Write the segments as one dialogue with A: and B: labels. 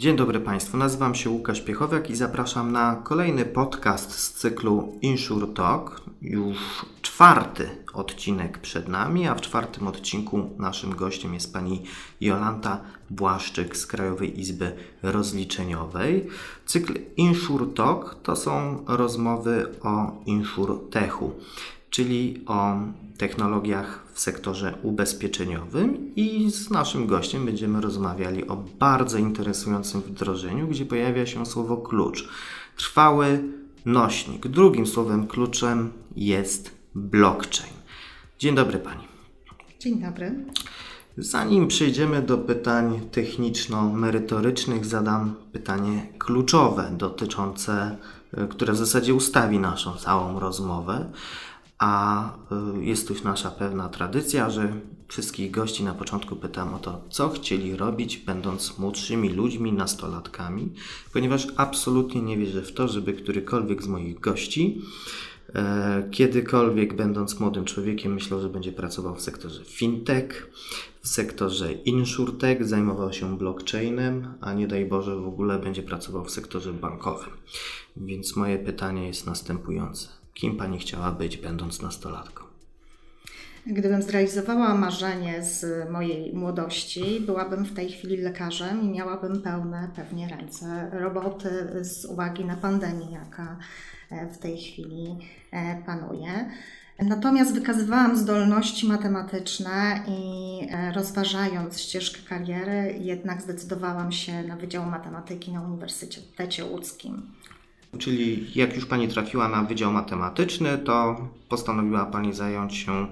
A: Dzień dobry Państwu, nazywam się Łukasz Piechowiak i zapraszam na kolejny podcast z cyklu Insure Talk. Już czwarty odcinek przed nami, a w czwartym odcinku naszym gościem jest pani Jolanta Błaszczyk z Krajowej Izby Rozliczeniowej. Cykl Insure Talk to są rozmowy o InsurTechu, czyli o technologiach w sektorze ubezpieczeniowym i z naszym gościem będziemy rozmawiali o bardzo interesującym wdrożeniu, gdzie pojawia się słowo klucz. Trwały nośnik. Drugim słowem kluczem jest blockchain. Dzień dobry Pani.
B: Dzień dobry.
A: Zanim przejdziemy do pytań techniczno-merytorycznych, zadam pytanie kluczowe dotyczące, które w zasadzie ustawi naszą całą rozmowę a y, jest już nasza pewna tradycja, że wszystkich gości na początku pytam o to, co chcieli robić, będąc młodszymi ludźmi, nastolatkami, ponieważ absolutnie nie wierzę w to, żeby którykolwiek z moich gości e, kiedykolwiek będąc młodym człowiekiem myślał, że będzie pracował w sektorze fintech, w sektorze insurtech, zajmował się blockchainem, a nie daj Boże w ogóle będzie pracował w sektorze bankowym. Więc moje pytanie jest następujące Kim pani chciała być, będąc nastolatką?
B: Gdybym zrealizowała marzenie z mojej młodości, byłabym w tej chwili lekarzem i miałabym pełne pewnie ręce roboty z uwagi na pandemię, jaka e, w tej chwili e, panuje. Natomiast wykazywałam zdolności matematyczne i e, rozważając ścieżkę kariery, jednak zdecydowałam się na Wydział Matematyki na Uniwersytecie Łódzkim.
A: Czyli jak już Pani trafiła na Wydział Matematyczny, to postanowiła Pani zająć się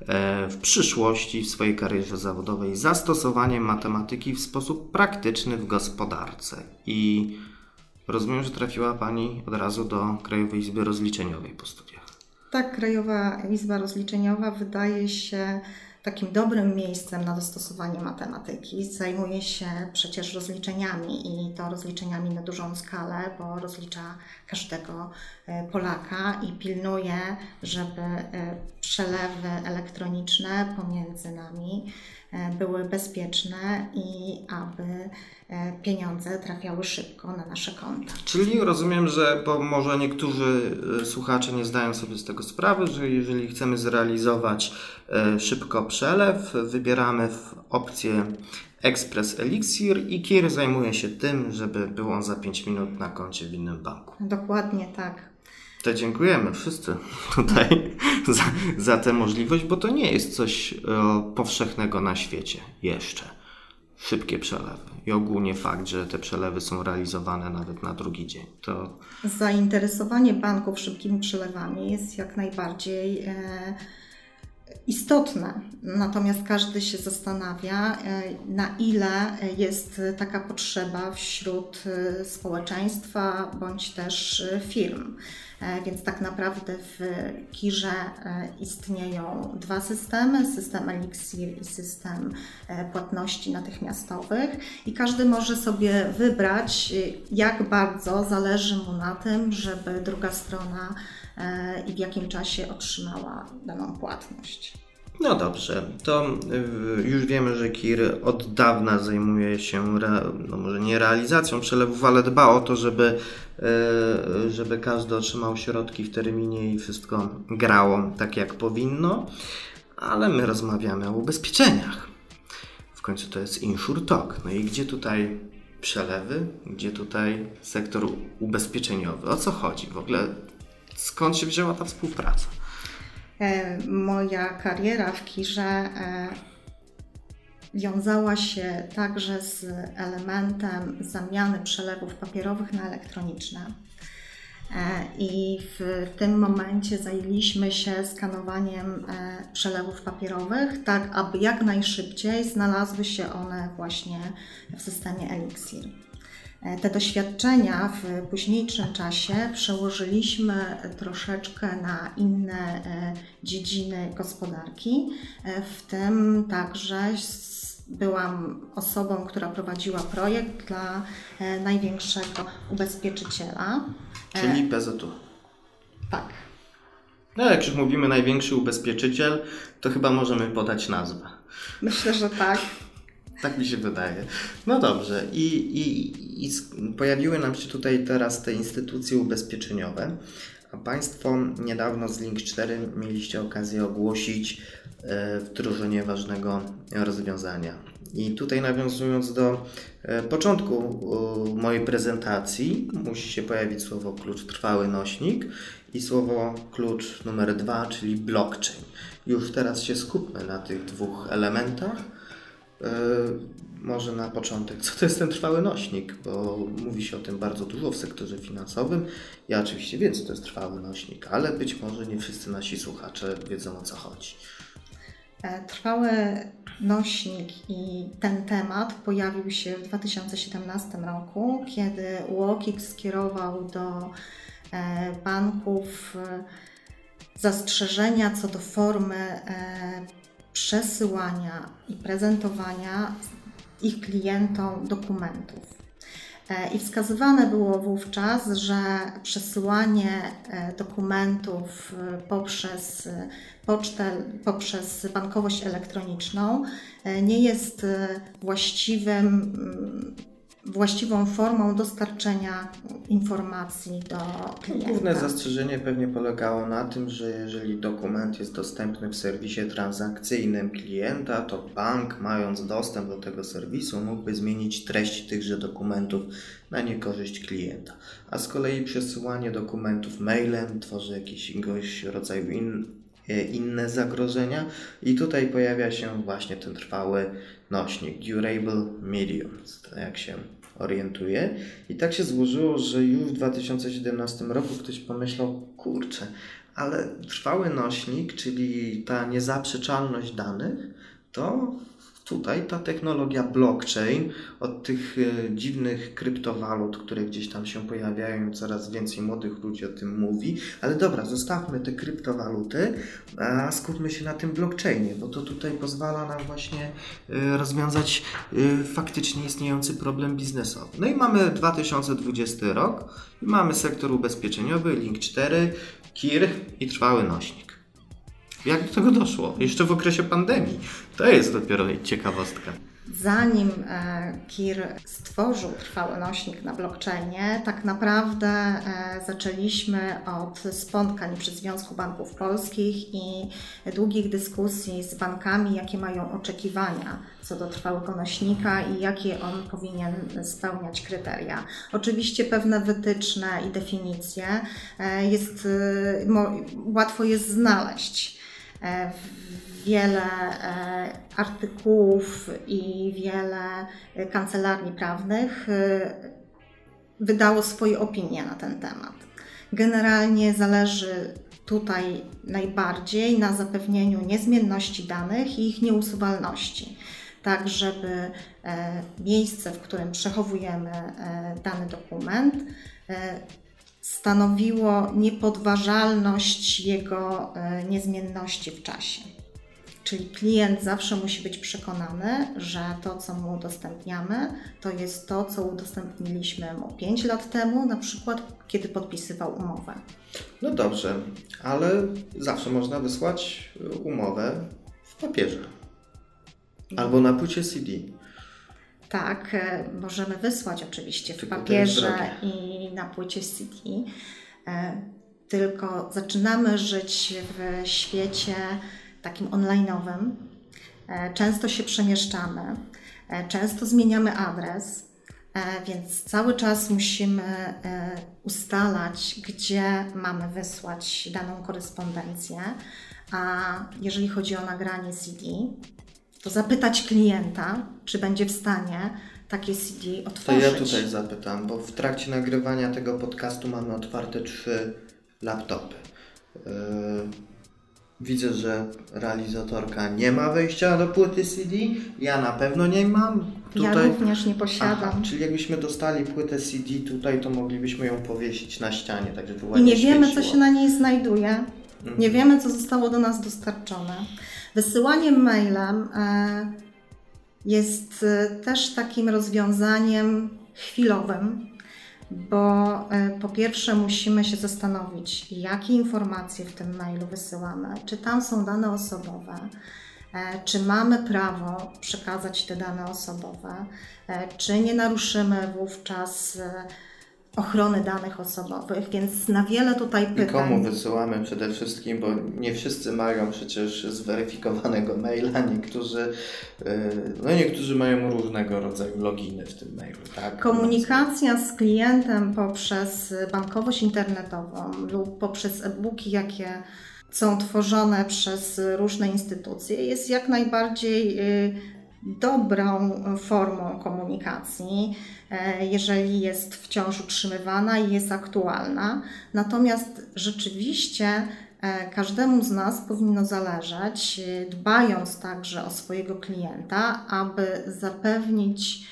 A: e, w przyszłości, w swojej karierze zawodowej, zastosowaniem matematyki w sposób praktyczny w gospodarce. I rozumiem, że trafiła Pani od razu do Krajowej Izby Rozliczeniowej po studiach.
B: Tak, Krajowa Izba Rozliczeniowa wydaje się takim dobrym miejscem na dostosowanie matematyki. Zajmuje się przecież rozliczeniami i to rozliczeniami na dużą skalę, bo rozlicza każdego e, Polaka i pilnuje, żeby e, przelewy elektroniczne pomiędzy nami były bezpieczne i aby pieniądze trafiały szybko na nasze konta.
A: Czyli rozumiem, że bo może niektórzy słuchacze nie zdają sobie z tego sprawy, że jeżeli chcemy zrealizować szybko przelew, wybieramy opcję Express Elixir i KIR zajmuje się tym, żeby był on za 5 minut na koncie w innym banku.
B: Dokładnie tak.
A: To dziękujemy wszyscy tutaj za, za tę możliwość, bo to nie jest coś o, powszechnego na świecie jeszcze. Szybkie przelewy i ogólnie fakt, że te przelewy są realizowane nawet na drugi dzień. To...
B: Zainteresowanie banków szybkimi przelewami jest jak najbardziej. E, istotne. Natomiast każdy się zastanawia, e, na ile jest taka potrzeba wśród e, społeczeństwa bądź też e, firm. Więc tak naprawdę w Kirze istnieją dwa systemy: system Elixir i system płatności natychmiastowych, i każdy może sobie wybrać, jak bardzo zależy mu na tym, żeby druga strona i w jakim czasie otrzymała daną płatność.
A: No dobrze, to y, już wiemy, że KIR od dawna zajmuje się, no może nie realizacją przelewów, ale dba o to, żeby, y, żeby każdy otrzymał środki w terminie i wszystko grało tak jak powinno, ale my rozmawiamy o ubezpieczeniach. W końcu to jest InsurTalk. No i gdzie tutaj przelewy, gdzie tutaj sektor ubezpieczeniowy? O co chodzi? W ogóle Skąd się wzięła ta współpraca?
B: E, moja kariera w Kirze e, wiązała się także z elementem zamiany przelewów papierowych na elektroniczne. I w tym momencie zajęliśmy się skanowaniem przelewów papierowych, tak aby jak najszybciej znalazły się one właśnie w systemie Elixir. Te doświadczenia w późniejszym czasie przełożyliśmy troszeczkę na inne dziedziny gospodarki, w tym także byłam osobą, która prowadziła projekt dla e, największego ubezpieczyciela.
A: Czyli PZU.
B: Tak.
A: No, jak już mówimy największy ubezpieczyciel, to chyba możemy podać nazwę.
B: Myślę, że tak.
A: Tak mi się wydaje. No dobrze, I, i, i pojawiły nam się tutaj teraz te instytucje ubezpieczeniowe. A Państwo niedawno z Link 4 mieliście okazję ogłosić E, wdrożenie ważnego rozwiązania. I tutaj nawiązując do e, początku mojej prezentacji, musi się pojawić słowo klucz trwały nośnik i słowo klucz numer dwa, czyli blockchain. Już teraz się skupmy na tych dwóch elementach. E, może na początek, co to jest ten trwały nośnik, bo mówi się o tym bardzo dużo w sektorze finansowym. Ja oczywiście wiem, co to jest trwały nośnik, ale być może nie wszyscy nasi słuchacze wiedzą o co chodzi.
B: E, trwały nośnik i ten temat pojawił się w 2017 roku, kiedy UOKiK skierował do e, banków zastrzeżenia co do formy przesyłania i prezentowania ich klientom dokumentów. I wskazywane było wówczas, że przesyłanie e, dokumentów e, poprzez pocztę, poprzez bankowość elektroniczną e, nie jest właściwym mm, właściwą formą dostarczenia informacji do klienta.
A: Główne zastrzeżenie pewnie polegało na tym, że jeżeli dokument jest dostępny w serwisie transakcyjnym klienta, to bank, mając dostęp do tego serwisu, mógłby zmienić treść tychże dokumentów na niekorzyść klienta. A z kolei przesyłanie dokumentów mailem tworzy jakiegoś rodzaju in, inne zagrożenia i tutaj pojawia się właśnie ten trwały nośnik Durable Medium, tak jak się orientuje. I tak się złożyło, że już w 2017 roku ktoś pomyślał, kurczę, ale trwały nośnik, czyli ta niezaprzeczalność danych, to tutaj ta technologia blockchain, od tych e, dziwnych kryptowalut, które gdzieś tam się pojawiają, coraz więcej młodych ludzi o tym mówi, ale dobra, zostawmy te kryptowaluty, a skupmy się na tym blockchainie, bo to tutaj pozwala nam właśnie e, rozwiązać e, faktycznie istniejący problem biznesowy. No i mamy 2020 rok i mamy sektor ubezpieczeniowy, Link 4, KIR i trwały nośnik. Jak do tego doszło? Jeszcze w okresie pandemii. To jest dopiero ciekawostka.
B: Zanim e, KIR stworzył trwały nośnik na blockchainie, tak naprawdę e, zaczęliśmy od spotkań przy Związku Banków Polskich i długich dyskusji z bankami, jakie mają oczekiwania co do trwałego nośnika i jakie on powinien spełniać kryteria. Oczywiście pewne wytyczne i definicje e, jest, łatwo jest znaleźć. E, wiele e, artykułów i wiele kancelarii prawnych e, wydało swoje opinie na ten temat. Generalnie zależy tutaj najbardziej na zapewnieniu niezmienności danych i ich nieusuwalności, tak żeby miejsce, w którym przechowujemy dany dokument, stanowiło niepodważalność jego e, niezmienności w czasie. Czyli klient zawsze musi być przekonany, że to, co mu udostępniamy, to jest to, co udostępniliśmy mu 5 lat temu, na przykład kiedy podpisywał umowę.
A: No dobrze, ale zawsze można wysłać umowę w papierze albo na płycie CD.
B: Tak, e, możemy wysłać oczywiście w papierze i na płycie CD. E, tylko zaczynamy żyć w świecie takim online'owym. E, często się przemieszczamy, często zmieniamy adres, więc cały czas musimy ustalać, gdzie mamy wysłać daną korespondencję. A jeżeli chodzi o nagranie CD, to zapytać klienta, czy będzie w stanie takie CD
A: To
B: otworzyć.
A: ja tutaj zapytam, bo w trakcie nagrywania tego podcastu mamy otwarte trzy laptopy. Yy, widzę, że realizatorka nie ma wejścia do płyty CD. Ja na pewno nie mam.
B: Ja
A: Tutaj...
B: również nie posiadam.
A: Aha, czyli jakbyśmy dostali płytę CD tutaj, to moglibyśmy ją powiesić na ścianie, tak żeby
B: I
A: ładnie
B: nie wiemy, co
A: świeciło.
B: się na niej znajduje.
A: Mhm.
B: Nie wiemy, co zostało do nas dostarczone. Wysyłanie mailem e, jest e, też takim rozwiązaniem chwilowym, bo e, po pierwsze musimy się zastanowić, jakie informacje w tym mailu wysyłamy, czy tam są dane osobowe, e, czy mamy prawo przekazać te dane osobowe, e, czy nie naruszymy wówczas ochrony danych osobowych, więc na wiele tutaj
A: I
B: pytań.
A: komu wysyłamy przede wszystkim, bo nie wszyscy mają przecież zweryfikowanego maila, niektórzy, yy, no niektórzy mają różnego rodzaju loginy w tym mailu, tak?
B: Komunikacja z klientem poprzez bankowość internetową lub poprzez e-booki, jakie są tworzone przez różne instytucje, jest jak najbardziej y, dobrą formą komunikacji, e, jeżeli jest wciąż utrzymywana i jest aktualna. Natomiast rzeczywiście e, każdemu z nas powinno zależeć, y, dbając także o swojego klienta, aby zapewnić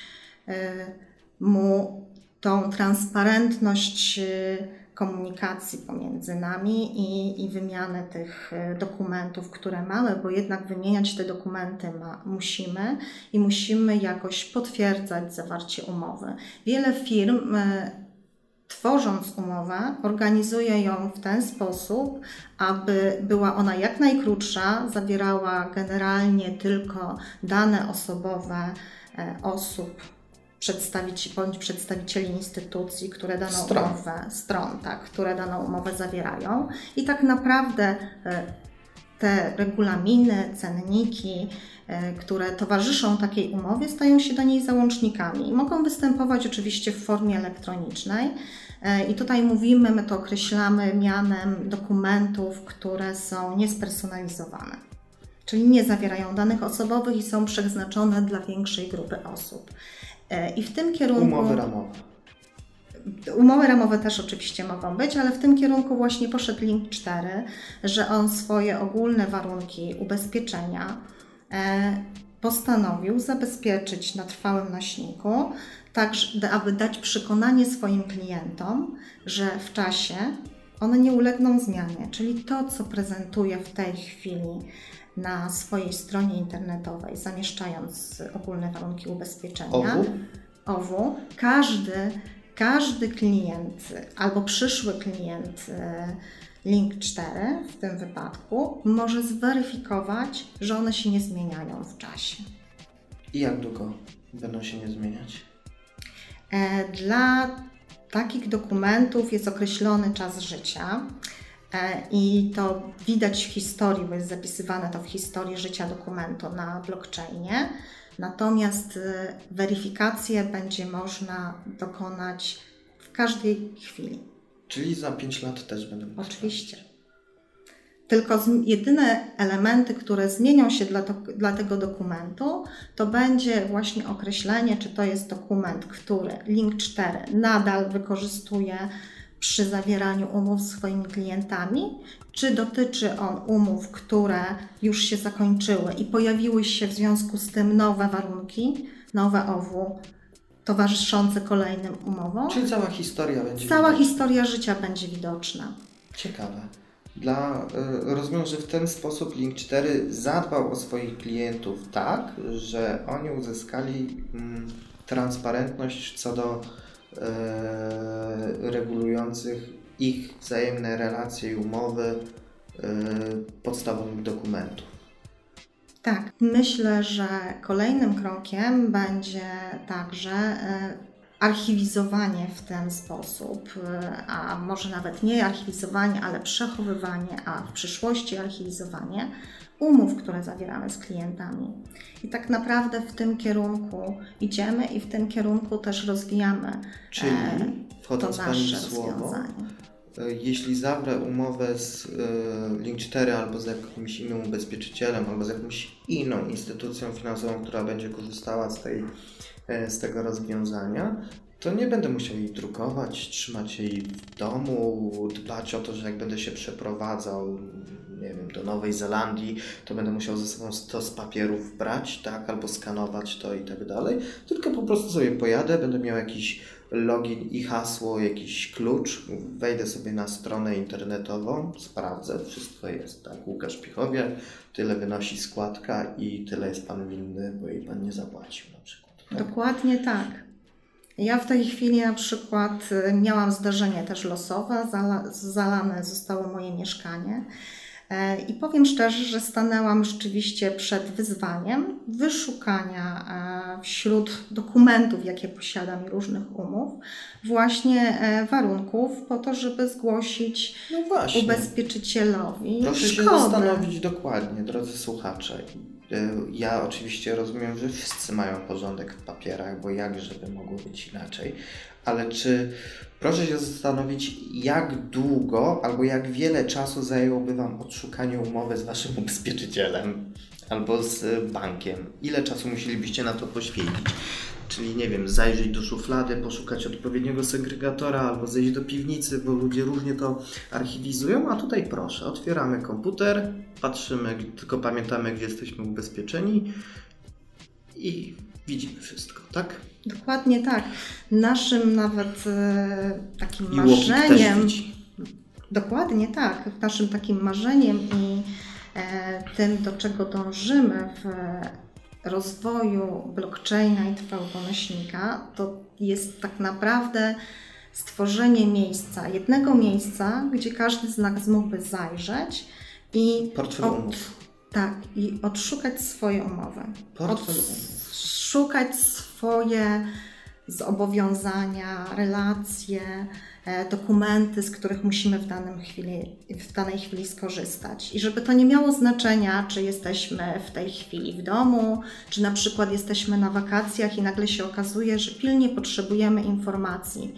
B: mu tą transparentność komunikacji pomiędzy nami i, i wymianę tych y, dokumentów, które mamy, bo jednak wymieniać te dokumenty ma, musimy i musimy jakoś potwierdzać zawarcie umowy. Wiele firm y, tworząc umowę, organizuje ją w ten sposób, aby była ona jak najkrótsza, zawierała generalnie tylko dane osobowe e, osób przedstawici, bądź przedstawicieli instytucji, które daną
A: Stron.
B: umowę, stron, tak, które daną umowę zawierają. I tak naprawdę e, te regulaminy, cenniki, e, które towarzyszą takiej umowie, stają się do niej załącznikami. Mogą występować oczywiście w formie elektronicznej. E, I tutaj mówimy, my to określamy mianem dokumentów, które są niespersonalizowane, czyli nie zawierają danych osobowych i są przeznaczone dla większej grupy osób. E, I w tym kierunku.
A: Umowy ramowe.
B: Umowy ramowe też oczywiście mogą być, ale w tym kierunku właśnie poszedł link 4, że on swoje ogólne warunki ubezpieczenia e, postanowił zabezpieczyć na trwałym nośniku, tak aby dać przekonanie swoim klientom, że w czasie one nie ulegną zmianie, czyli to, co prezentuje w tej chwili na swojej stronie internetowej, zamieszczając ogólne warunki ubezpieczenia.
A: OWU?
B: OWU, każdy, każdy klient albo przyszły klient e, Link 4 w tym wypadku może zweryfikować, że one się nie zmieniają w czasie.
A: I jak długo będą się nie zmieniać?
B: E, Dla takich dokumentów jest określony czas życia i to widać w historii, bo jest zapisywane to w historii życia dokumentu na blockchainie. Natomiast e, weryfikację będzie można dokonać w każdej chwili.
A: Czyli za 5 lat też będę mógł
B: Oczywiście. Tylko jedyne elementy, które zmienią się dla, to, dla tego dokumentu, to będzie właśnie określenie, czy to jest dokument, który Link 4 nadal wykorzystuje przy zawieraniu umów z swoimi klientami, czy dotyczy on umów, które już się zakończyły i pojawiły się w związku z tym nowe warunki, nowe OWU towarzyszące kolejnym umowom.
A: Czyli cała historia będzie
B: Cała
A: widoczna.
B: historia życia będzie widoczna.
A: Ciekawe. Dla, y, rozumiem, że w ten sposób Link 4 zadbał o swoich klientów tak, że oni uzyskali mm, transparentność co do regulujących ich wzajemne relacje i umowy e, podstawowych dokumentów.
B: Tak, myślę, że kolejnym krokiem będzie także e, archiwizowanie w ten sposób, e, a może nawet nie archiwizowanie, ale przechowywanie, a w przyszłości archiwizowanie umów, które zawieramy z klientami. I tak naprawdę w tym kierunku idziemy i w tym kierunku też rozwijamy
A: Czyli,
B: e, to
A: Pani
B: nasze
A: w słowo,
B: rozwiązanie.
A: E, Jeśli zawrę umowę z e, Link 4 albo z jakimś innym ubezpieczycielem, albo z jakąś inną instytucją finansową, która będzie korzystała z tej e, z tego rozwiązania, to nie będę musiał jej drukować, trzymać jej w domu, dbać o to, że jak będę się przeprowadzał, nie wiem, do Nowej Zelandii, to będę musiał ze sobą stos papierów brać, tak, albo skanować to i tak dalej. Tylko po prostu sobie pojadę, będę miał jakiś login i hasło, jakiś klucz, wejdę sobie na stronę internetową, sprawdzę, wszystko jest, tak, Łukasz Pichowie, tyle wynosi składka i tyle jest Pan winny, bo jej Pan nie zapłacił na przykład. Tak?
B: Dokładnie tak. Ja w tej chwili na przykład y, miałam zdarzenie też losowe, zala, zalane zostało moje mieszkanie. E, I powiem szczerze, że stanęłam rzeczywiście przed wyzwaniem wyszukania e, wśród dokumentów, jakie posiadam i różnych umów, właśnie e, warunków po to, żeby zgłosić
A: No
B: ubezpieczycielowi
A: Proszę się
B: szkodę.
A: zastanowić dokładnie, drodzy słuchacze. Y, Ja oczywiście rozumiem, że wszyscy mają porządek w papierach, bo jakże by mogło być inaczej. Ale czy proszę się zastanowić, jak długo albo jak wiele czasu zajęłoby Wam odszukanie umowy z Waszym ubezpieczycielem albo z bankiem? Ile czasu musielibyście na to poświęcić? Czyli nie wiem, zajrzeć do szuflady, poszukać odpowiedniego segregatora albo zejść do piwnicy, bo ludzie różnie to archiwizują, a tutaj proszę, otwieramy komputer, patrzymy, tylko pamiętamy, gdzie jesteśmy ubezpieczeni i widzimy wszystko, tak?
B: Dokładnie tak. Naszym nawet e, takim
A: I
B: marzeniem. Dokładnie tak. Naszym takim marzeniem i e, tym, do czego dążymy w rozwoju blockchaina i trwałego nośnika, to jest tak naprawdę stworzenie miejsca, jednego miejsca, gdzie każdy z nas mógłby zajrzeć i
A: Portfel umów.
B: tak, i odszukać swoje umowy.
A: Portfel.
B: Odszukać swoje zobowiązania, relacje, dokumenty, z których musimy w, danym chwili, w danej chwili skorzystać. I żeby to nie miało znaczenia, czy jesteśmy w tej chwili w domu, czy na przykład jesteśmy na wakacjach i nagle się okazuje, że pilnie potrzebujemy informacji.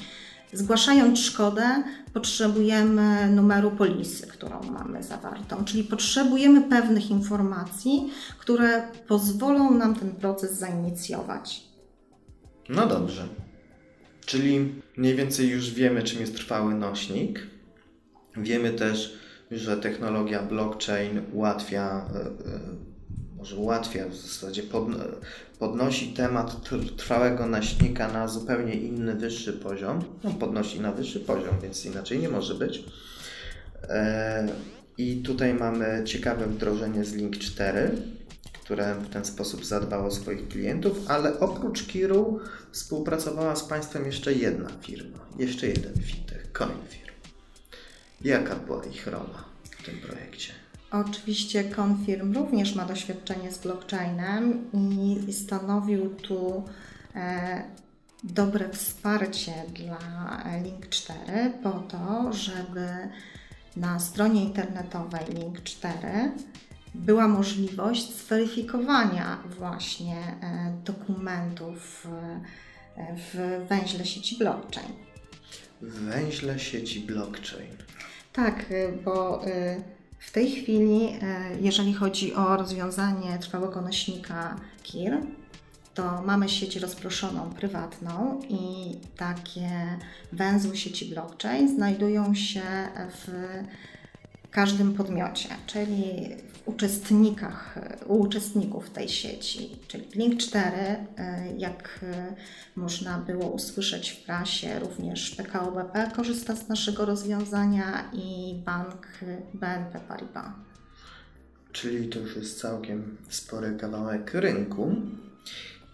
B: Zgłaszając szkodę, potrzebujemy numeru polisy, którą mamy zawartą, czyli potrzebujemy pewnych informacji, które pozwolą nam ten proces zainicjować.
A: No dobrze. Czyli mniej więcej już wiemy, czym jest trwały nośnik. Wiemy też, że technologia blockchain ułatwia, e, e, może ułatwia, w zasadzie podno, podnosi temat tr- trwałego nośnika na zupełnie inny, wyższy poziom. No, podnosi na wyższy poziom, więc inaczej nie może być. E, I tutaj mamy ciekawe wdrożenie z Link 4, które w ten sposób zadbało o swoich klientów, ale oprócz Kiru współpracowała z Państwem jeszcze jedna firma, jeszcze jeden fintech, CoinFirm. Jaka była ich rola w tym projekcie?
B: Oczywiście Confirm również ma doświadczenie z blockchainem i stanowił tu e, dobre wsparcie dla Link 4 po to, żeby na stronie internetowej Link 4 była możliwość zweryfikowania właśnie e, dokumentów e, w węźle sieci blockchain.
A: W węźle sieci blockchain.
B: Tak, y, bo w tej chwili, jeżeli chodzi o rozwiązanie trwałego nośnika KIR, to mamy sieć rozproszoną prywatną i takie węzły sieci blockchain znajdują się w każdym podmiocie, czyli uczestnikach, u uczestników tej sieci. Czyli Link 4, jak można było usłyszeć w prasie, również PKO BP korzysta z naszego rozwiązania i bank BNP Paribas.
A: Czyli to już jest całkiem spory kawałek rynku.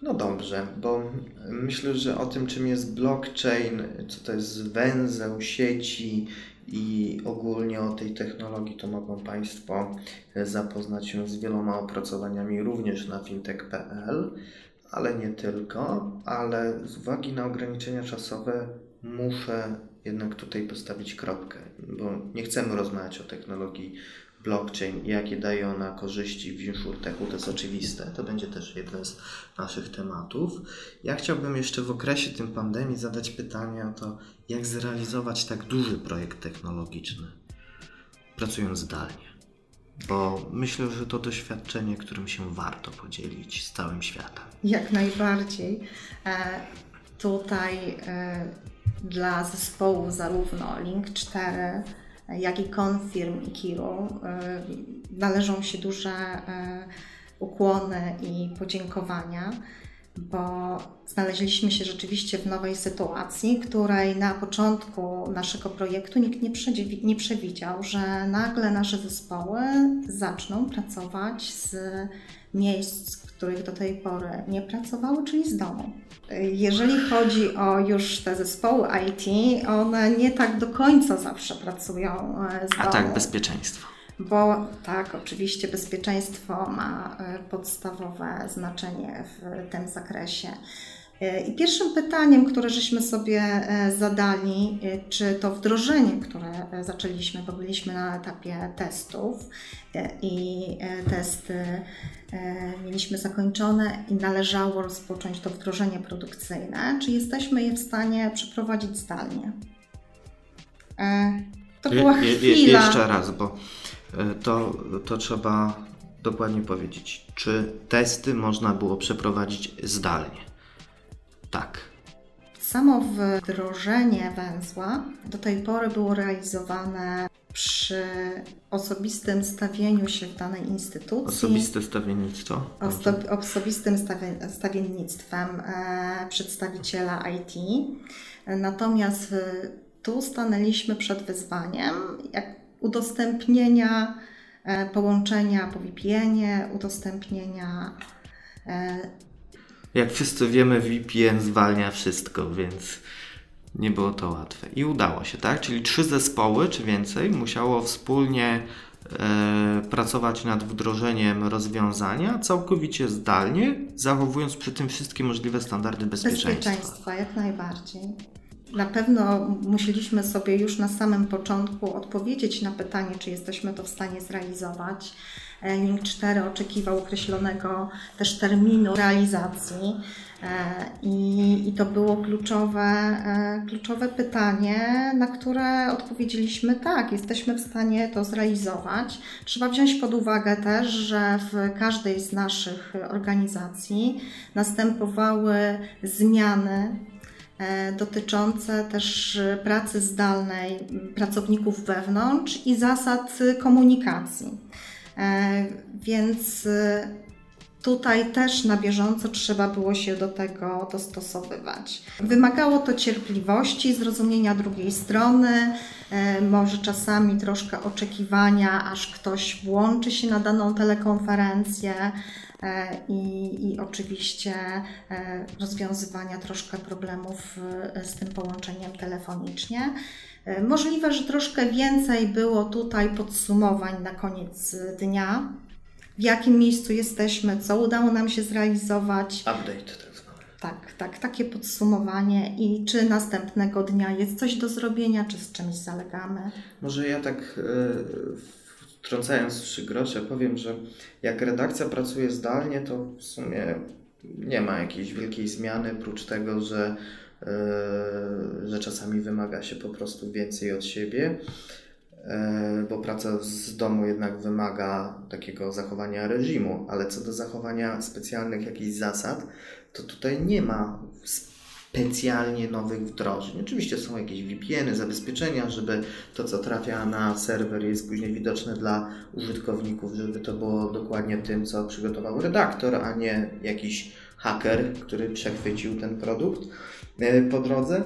A: No dobrze, bo myślę, że o tym, czym jest blockchain, co to jest węzeł sieci i ogólnie o tej technologii, to mogą Państwo zapoznać się z wieloma opracowaniami również na fintech.pl, ale nie tylko, ale z uwagi na ograniczenia czasowe muszę jednak tutaj postawić kropkę, bo nie chcemy rozmawiać o technologii blockchain i jakie daje ona korzyści w insurtechu, to jest oczywiste. To będzie też jeden z naszych tematów. Ja chciałbym jeszcze w okresie tym pandemii zadać pytanie o to, jak zrealizować tak duży projekt technologiczny, pracując zdalnie. Bo myślę, że to doświadczenie, którym się warto podzielić z całym światem.
B: Jak najbardziej. E, tutaj e, dla zespołu zarówno Link 4, jak i Confirm i Kiru e, należą się duże e, ukłony i podziękowania bo znaleźliśmy się rzeczywiście w nowej sytuacji, której na początku naszego projektu nikt nie, przewidział, że nagle nasze zespoły zaczną pracować z miejsc, których do tej pory nie pracowały, czyli z domu. Jeżeli chodzi o już te zespoły IT, one nie tak do końca zawsze pracują z domu.
A: A tak, bezpieczeństwo
B: bo tak, oczywiście bezpieczeństwo ma e, podstawowe znaczenie w tym zakresie. E, I pierwszym pytaniem, które żeśmy sobie e, zadali, czy to wdrożenie, które zaczęliśmy, bo byliśmy na etapie testów i testy mieliśmy zakończone i należało rozpocząć to wdrożenie produkcyjne, czy jesteśmy je w stanie przeprowadzić zdalnie?
A: To była je, je, chwila. Jeszcze raz, bo E, to, to trzeba dokładnie powiedzieć. Czy testy można było przeprowadzić zdalnie? Tak.
B: Samo wdrożenie węzła do tej pory było realizowane przy osobistym stawieniu się w danej instytucji.
A: Osobiste stawiennictwo?
B: Osto, osobistym stawie, stawiennictwem e, przedstawiciela IT. Natomiast e, tu stanęliśmy przed wyzwaniem, jak udostępnienia e, połączenia po VPN-ie, udostępnienia.
A: Jak wszyscy wiemy, VPN zwalnia wszystko, więc nie było to łatwe. I udało się, tak? Czyli trzy zespoły czy więcej musiało wspólnie e, pracować nad wdrożeniem rozwiązania całkowicie zdalnie, zachowując przy tym wszystkie możliwe standardy bezpieczeństwa.
B: Bezpieczeństwa, jak najbardziej. Na pewno musieliśmy sobie już na samym początku odpowiedzieć na pytanie, czy jesteśmy to w stanie zrealizować. Link 4 oczekiwał określonego też terminu realizacji e, i, i to było kluczowe, e, kluczowe pytanie, na które odpowiedzieliśmy tak, jesteśmy w stanie to zrealizować. Trzeba wziąć pod uwagę też, że w każdej z naszych organizacji następowały zmiany E, dotyczące też pracy zdalnej pracowników wewnątrz i zasad komunikacji. E, więc e, tutaj też na bieżąco trzeba było się do tego dostosowywać. Wymagało to cierpliwości, zrozumienia drugiej strony, może czasami troszkę oczekiwania, aż ktoś włączy się na daną telekonferencję. E, i, i oczywiście e, rozwiązywania troszkę problemów e, z tym połączeniem telefonicznie. Możliwe, że troszkę więcej było tutaj podsumowań na koniec dnia. W jakim miejscu jesteśmy, co udało nam się zrealizować.
A: Update tak.
B: Tak, tak, takie podsumowanie i czy następnego dnia jest coś do zrobienia, czy z czymś zalegamy.
A: Może ja tak wtrącając trzy grosze, powiem, że jak redakcja pracuje zdalnie, to w sumie nie ma jakiejś wielkiej zmiany, prócz tego, że, że czasami wymaga się po prostu więcej od siebie, yy, bo praca z domu jednak wymaga takiego zachowania reżimu, ale co do zachowania specjalnych jakichś zasad, to tutaj nie ma specjalnie nowych wdrożeń. Oczywiście są jakieś VPN-y, zabezpieczenia, żeby to, co trafia na serwer, jest później widoczne dla użytkowników, żeby to było dokładnie tym, co przygotował redaktor, a nie jakiś haker, który przechwycił ten produkt e, po drodze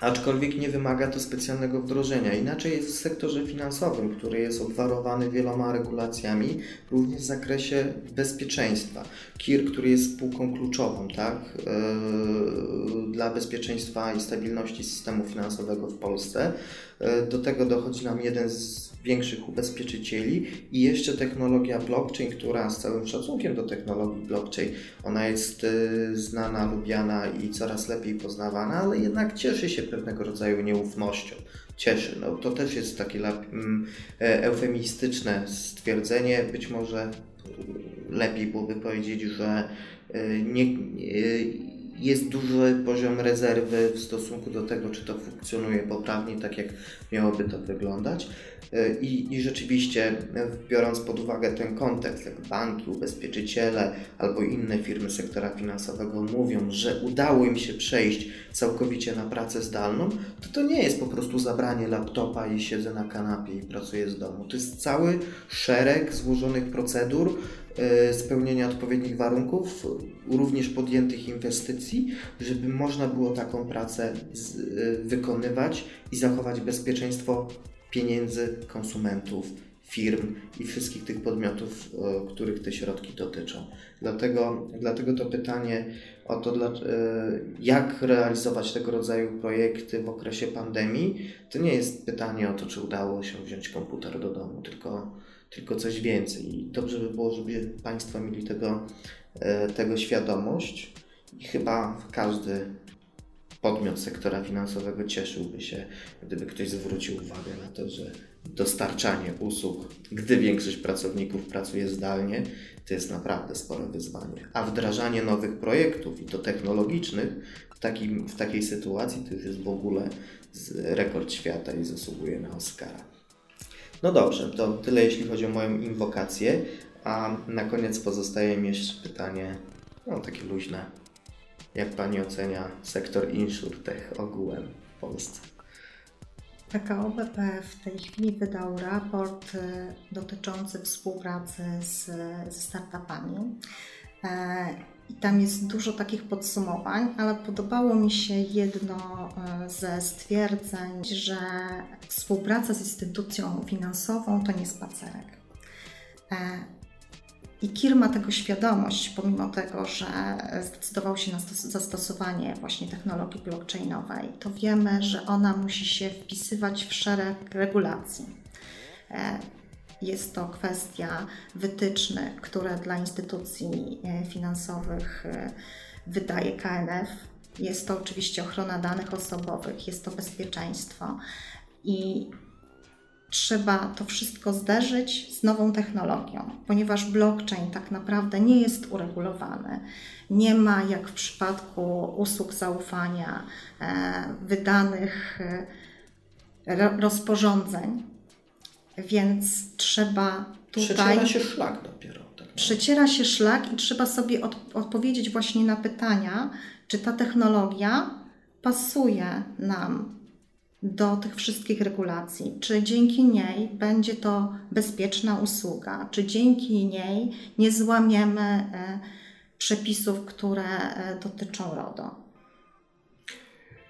A: aczkolwiek nie wymaga to specjalnego wdrożenia. Inaczej jest w sektorze finansowym, który jest obwarowany wieloma regulacjami, również w zakresie bezpieczeństwa. KIR, który jest spółką kluczową tak, yy, dla bezpieczeństwa i stabilności systemu finansowego w Polsce. Yy, do tego dochodzi nam jeden z większych ubezpieczycieli i jeszcze technologia blockchain, która z całym szacunkiem do technologii blockchain, ona jest y, znana, lubiana i coraz lepiej poznawana, ale jednak cieszy się pewnego rodzaju nieufnością. Cieszy. No, to też jest takie mm, e, eufemistyczne stwierdzenie. Być może lepiej byłoby powiedzieć, że y, nie, y, jest duży poziom rezerwy w stosunku do tego, czy to funkcjonuje poprawnie, tak jak miałoby to wyglądać. E, I, I rzeczywiście, e, biorąc pod uwagę ten kontekst, jak banki, ubezpieczyciele albo inne firmy sektora finansowego mówią, że udało im się przejść całkowicie na pracę zdalną, to to nie jest po prostu zabranie laptopa i siedzę na kanapie i pracuję z domu. To jest cały szereg złożonych procedur, spełnienia odpowiednich warunków, również podjętych inwestycji, żeby można było taką pracę z, wykonywać i zachować bezpieczeństwo pieniędzy konsumentów, firm i wszystkich tych podmiotów, których te środki dotyczą. Dlatego, dlatego to pytanie o to, e, jak realizować tego rodzaju projekty w okresie pandemii, to nie jest pytanie o to, czy udało się wziąć komputer do domu, tylko, tylko coś więcej. I dobrze by było, żeby Państwo mieli tego, e, tego świadomość. I chyba każdy podmiot sektora finansowego cieszyłby się, gdyby ktoś zwrócił uwagę na to, że dostarczanie usług, gdy większość pracowników pracuje zdalnie, to jest naprawdę spore wyzwanie. A wdrażanie nowych projektów i to technologicznych w, takim, w takiej sytuacji to już jest w ogóle rekord świata i zasługuje na Oscara. No dobrze, to tyle jeśli chodzi o moją inwokację, a na koniec pozostaje mi jeszcze pytanie, no takie luźne jak Pani ocenia sektor insurtech ogółem w Polsce?
B: PKO BP w tej chwili wydał raport y, dotyczący współpracy z, ze startupami. E, I tam jest dużo takich podsumowań, ale podobało mi się jedno e, ze stwierdzeń, że współpraca z instytucją finansową to nie spacerek. E, i KIR ma tego świadomość, pomimo tego, że zdecydował się na zastosowanie właśnie technologii blockchainowej, to wiemy, że ona musi się wpisywać w szereg regulacji. Jest to kwestia wytycznych, które dla instytucji e, finansowych e, wydaje KNF. Jest to oczywiście ochrona danych osobowych, jest to bezpieczeństwo. I trzeba to wszystko zderzyć z nową technologią, ponieważ blockchain tak naprawdę nie jest uregulowany. Nie ma, jak w przypadku usług zaufania, e, wydanych rozporządzeń, więc trzeba tutaj.
A: Przeciera się szlak dopiero.
B: Tak przeciera się szlak i trzeba sobie od, odpowiedzieć właśnie na pytania, czy ta technologia pasuje nam do tych wszystkich regulacji, czy dzięki niej będzie to bezpieczna usługa, czy dzięki niej nie złamiemy e, przepisów, które e, dotyczą RODO.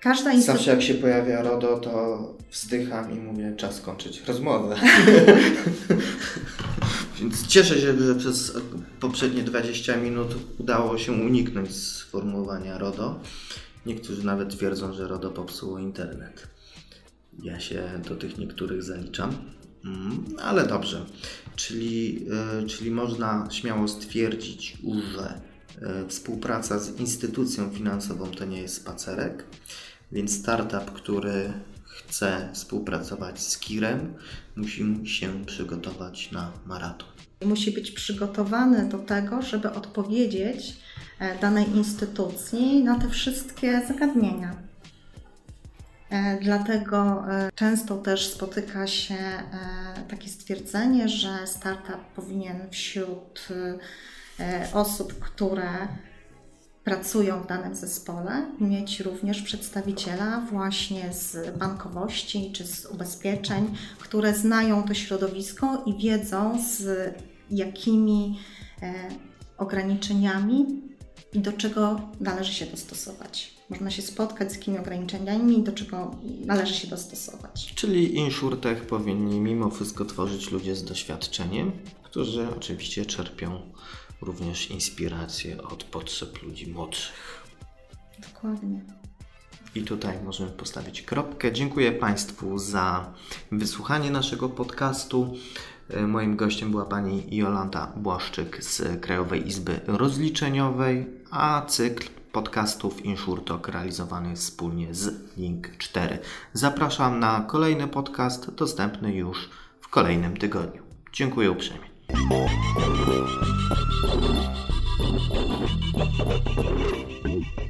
A: Każda instytucja... Zawsze jak się pojawia RODO, to wzdycham i mówię, czas skończyć rozmowę. Więc cieszę się, że przez poprzednie 20 minut udało się uniknąć sformułowania RODO. Niektórzy nawet twierdzą, że RODO popsuło internet. Ja się do tych niektórych zaliczam. Mm, ale dobrze, czyli, e, czyli można śmiało stwierdzić, że e, współpraca z instytucją finansową to nie jest spacerek, więc startup, który chce współpracować z KIRem, musi się przygotować na maraton.
B: Musi być przygotowany do tego, żeby odpowiedzieć e, danej instytucji na te wszystkie zagadnienia. E, dlatego e, często też spotyka się takie stwierdzenie, że startup powinien wśród osób, które pracują w danym zespole, mieć również przedstawiciela właśnie z bankowości czy z ubezpieczeń, które znają to środowisko i wiedzą z jakimi ograniczeniami i do czego należy się dostosować. Można się spotkać z jakimi ograniczeniami i do czego należy się dostosować.
A: Czyli InsurTech powinni mimo wszystko tworzyć ludzie z doświadczeniem, którzy oczywiście czerpią również inspirację od potrzeb ludzi młodszych.
B: Dokładnie.
A: I tutaj możemy postawić kropkę. Dziękuję Państwu za wysłuchanie naszego podcastu. E, moim gościem była pani Jolanta Błaszczyk z Krajowej Izby Rozliczeniowej, a cykl podcastów InsurTalk realizowany wspólnie z Link 4. Zapraszam na kolejny podcast dostępny już w kolejnym tygodniu. Dziękuję uprzejmie. Thank